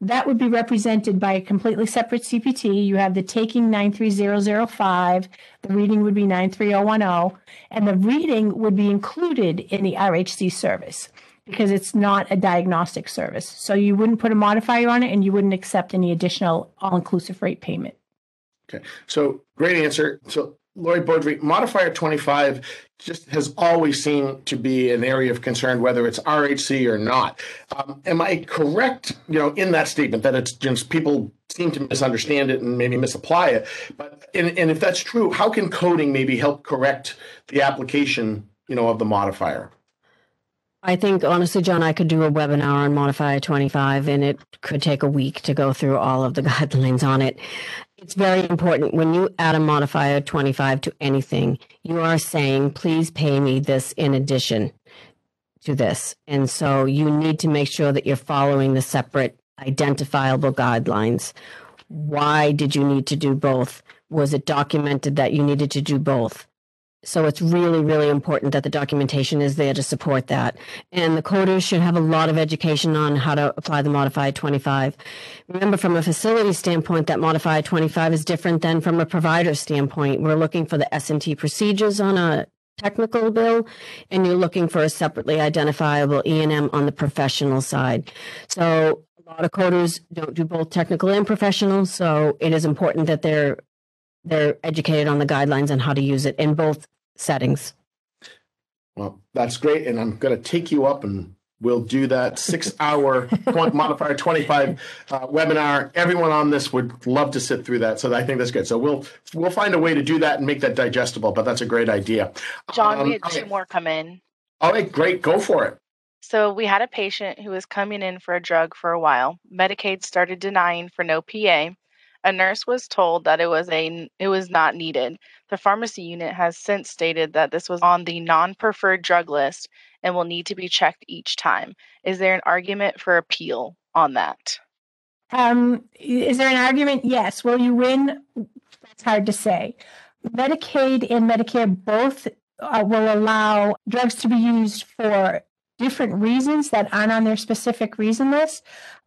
that would be represented by a completely separate CPT. You have the taking 93005, the reading would be 93010, and the reading would be included in the RHC service because it's not a diagnostic service. So you wouldn't put a modifier on it and you wouldn't accept any additional all inclusive rate payment. Okay, so great answer. So Lori Beaudry, modifier 25 just has always seemed to be an area of concern, whether it's RHC or not. Um, am I correct, you know, in that statement that it's just people seem to misunderstand it and maybe misapply it? But and, and if that's true, how can coding maybe help correct the application, you know, of the modifier? I think honestly, John, I could do a webinar on Modifier 25 and it could take a week to go through all of the [LAUGHS] guidelines on it. It's very important when you add a modifier 25 to anything, you are saying, please pay me this in addition to this. And so you need to make sure that you're following the separate identifiable guidelines. Why did you need to do both? Was it documented that you needed to do both? So it's really, really important that the documentation is there to support that. And the coders should have a lot of education on how to apply the modified 25. Remember, from a facility standpoint, that modified 25 is different than from a provider standpoint. We're looking for the S&T procedures on a technical bill, and you're looking for a separately identifiable E&M on the professional side. So a lot of coders don't do both technical and professional, so it is important that they're they're educated on the guidelines and how to use it in both settings. Well, that's great. And I'm going to take you up and we'll do that [LAUGHS] six-hour modifier 25 uh, webinar. Everyone on this would love to sit through that, so I think that's good. So we'll we'll find a way to do that and make that digestible. But that's a great idea. John, Um, we had okay. two more come in. All right, great. Go for it. So we had a patient who was coming in for a drug for a while. Medicaid started denying for no PA. A nurse was told that it was a it was not needed. The pharmacy unit has since stated that this was on the non-preferred drug list and will need to be checked each time. Is there an argument for appeal on that? Um, is there an argument? Yes. Will you win? That's hard to say. Medicaid and Medicare both uh, will allow drugs to be used for different reasons that aren't on their specific reason list.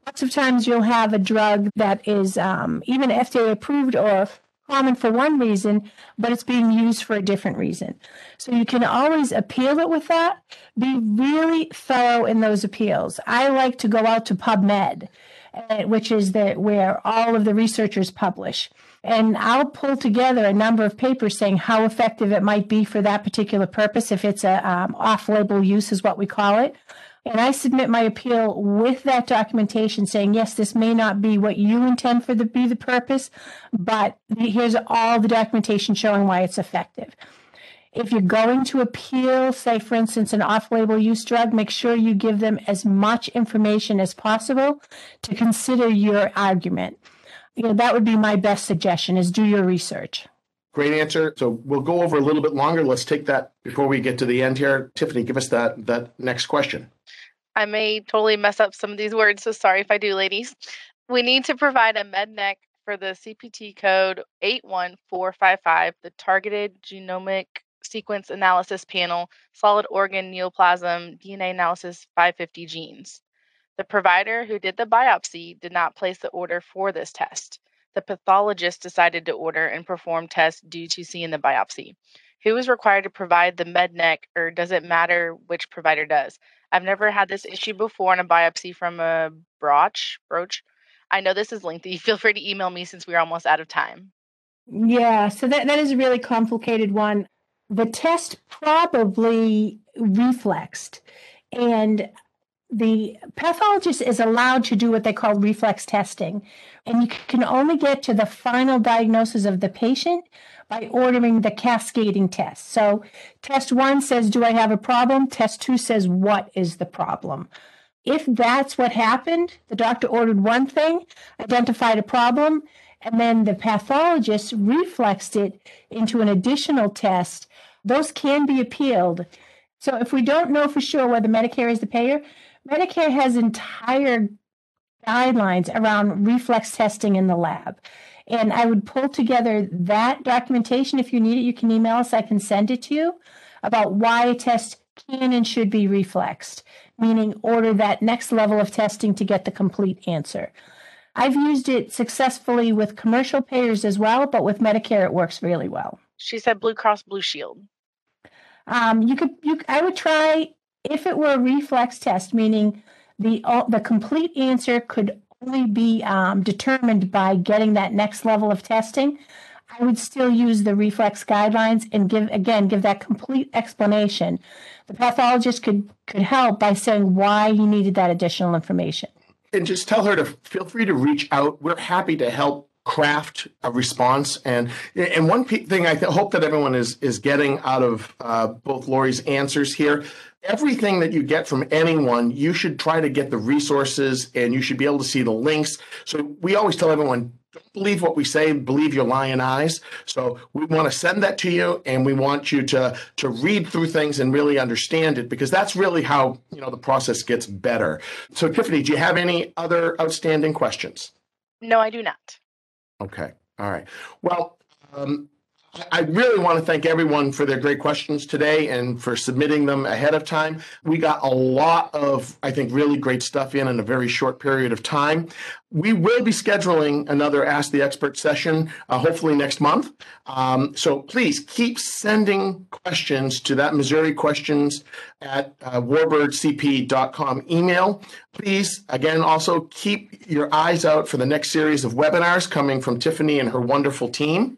Lots of times you'll have a drug that is um, even FDA approved or common for one reason, but it's being used for a different reason. So you can always appeal it with that. Be really thorough in those appeals. I like to go out to PubMed, uh, which is the where all of the researchers publish. And I'll pull together a number of papers saying how effective it might be for that particular purpose, if it's a um, off-label use, is what we call it. And I submit my appeal with that documentation saying, yes, this may not be what you intend for the be the purpose, but here's all the documentation showing why it's effective. If you're going to appeal, say, for instance, an off label use drug, make sure you give them as much information as possible to consider your argument. You know, that would be my best suggestion is do your research. Great answer. So we'll go over a little bit longer. Let's take that before we get to the end here. Tiffany, give us that that next question. I may totally mess up some of these words, so sorry if I do, ladies. We need to provide a MEDNEC for the CPT code 81455, the Targeted Genomic Sequence Analysis Panel, Solid Organ Neoplasm DNA Analysis 550 genes. The provider who did the biopsy did not place the order for this test. The pathologist decided to order and perform tests due to seeing the biopsy. Who is required to provide the MEDNEC, or does it matter which provider does? I've never had this issue before on a biopsy from a broach. Broach. I know this is lengthy. [LAUGHS] Feel free to email me since we're almost out of time. Yeah, so that, that is a really complicated one. The test probably reflexed, and the pathologist is allowed to do what they call reflex testing. And you can only get to the final diagnosis of the patient by ordering the cascading test. So, test one says, Do I have a problem? Test two says, What is the problem? If that's what happened, the doctor ordered one thing, identified a problem, and then the pathologist reflexed it into an additional test. Those can be appealed. So if we don't know for sure whether Medicare is the payer, Medicare has entire guidelines around reflex testing in the lab. And I would pull together that documentation. If you need it, you can email us. I can send it to you about why a test can and should be reflexed, meaning order that next level of testing to get the complete answer. I've used it successfully with commercial payers as well, but with Medicare, it works really well. She said Blue Cross Blue Shield. Um, you could, you, I would try if it were a reflex test, meaning the uh, the complete answer could only be um, determined by getting that next level of testing. I would still use the reflex guidelines and give again give that complete explanation. The pathologist could could help by saying why he needed that additional information. And just tell her to feel free to reach out. We're happy to help craft a response. And and one thing I hope that everyone is is getting out of uh, both Lori's answers here. Everything that you get from anyone, you should try to get the resources and you should be able to see the links. So we always tell everyone, don't believe what we say, believe your lying eyes. So we want to send that to you and we want you to to read through things and really understand it because that's really how, you know, the process gets better. So Tiffany, do you have any other outstanding questions? No, I do not. Okay. All right. Well, um, I really want to thank everyone for their great questions today and for submitting them ahead of time. We got a lot of, I think, really great stuff in in a very short period of time. We will be scheduling another Ask the Expert session, uh, hopefully next month. Um, so please keep sending questions to that Missouri questions at uh, warbirdcp.com email. Please, again, also keep your eyes out for the next series of webinars coming from Tiffany and her wonderful team.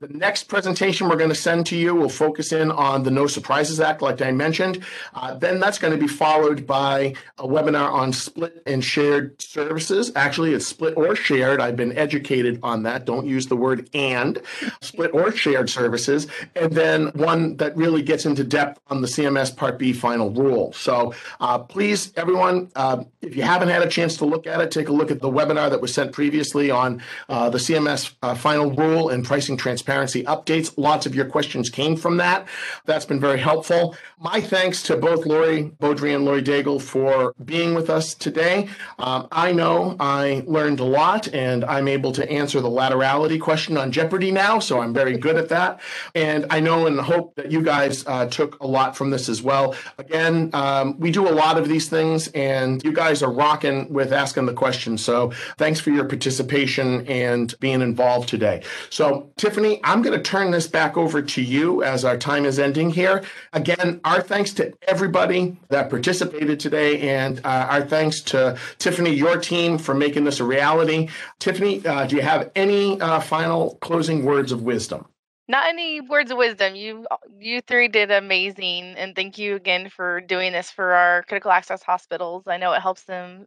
The next presentation we're going to send to you will focus in on the No Surprises Act, like I mentioned. Uh, then that's going to be followed by a webinar on split and shared services. Actually, it's split or shared. I've been educated on that. Don't use the word and, split or shared services. And then one that really gets into depth on the CMS Part B final rule. So uh, please, everyone, uh, if you haven't had a chance to look at it, take a look at the webinar that was sent previously on uh, the CMS uh, final rule and pricing transparency updates. Lots of your questions came from that. That's been very helpful. My thanks to both Lori Beaudry and Lori Daigle for being with us today. Um, I know I learned a lot and I'm able to answer the laterality question on Jeopardy now, so I'm very good at that. And I know and hope that you guys uh, took a lot from this as well. Again, um, we do a lot of these things and you guys are rocking with asking the questions. So thanks for your participation and being involved today. So, Tiffany, I'm going to turn this back over to you as our time is ending here. Again, our thanks to everybody that participated today, and uh, our thanks to Tiffany, your team, for making this a reality. Tiffany, uh, do you have any uh, final closing words of wisdom? Not any words of wisdom. You you three did amazing, and thank you again for doing this for our critical access hospitals. I know it helps them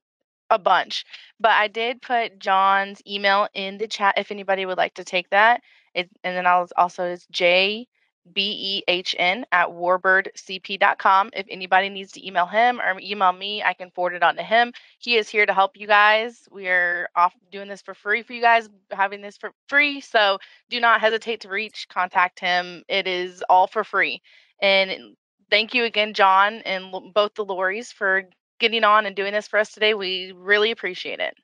a bunch. But I did put John's email in the chat if anybody would like to take that. It, and then I'll also it's J B E H N at warbirdcp.com. If anybody needs to email him or email me, I can forward it on to him. He is here to help you guys. We are off doing this for free for you guys, having this for free. So do not hesitate to reach, contact him. It is all for free. And thank you again, John, and both the Loris for getting on and doing this for us today. We really appreciate it.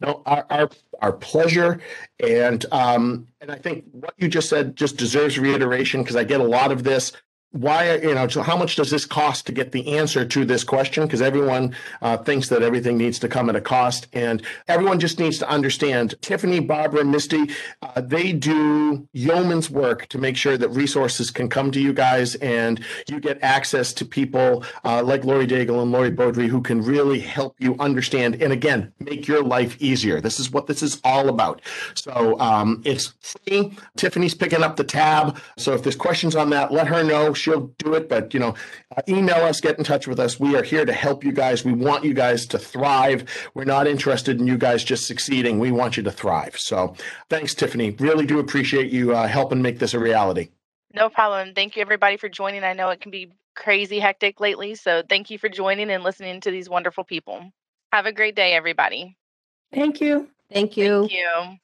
No, our our, our pleasure, and um, and I think what you just said just deserves reiteration because I get a lot of this why you know so how much does this cost to get the answer to this question? Because everyone uh, thinks that everything needs to come at a cost and everyone just needs to understand. Tiffany barbara misty uh, they do yeoman's work to make sure that resources can come to you guys and you get access to people uh, like lori daigle and lori beaudry who can really help you understand and again make your life easier. This is what this is all about. So um, it's free. Tiffany's picking up the tab. So if there's questions on that let her know she'll do it. But, you know, uh, email us, get in touch with us. We are here to help you guys. We want you guys to thrive. We're not interested in you guys just succeeding. We want you to thrive. So thanks, Tiffany. Really do appreciate you uh, helping make this a reality. No problem. Thank you, everybody, for joining. I know it can be crazy hectic lately. So thank you for joining and listening to these wonderful people. Have a great day, everybody. Thank you. Thank you. Thank you.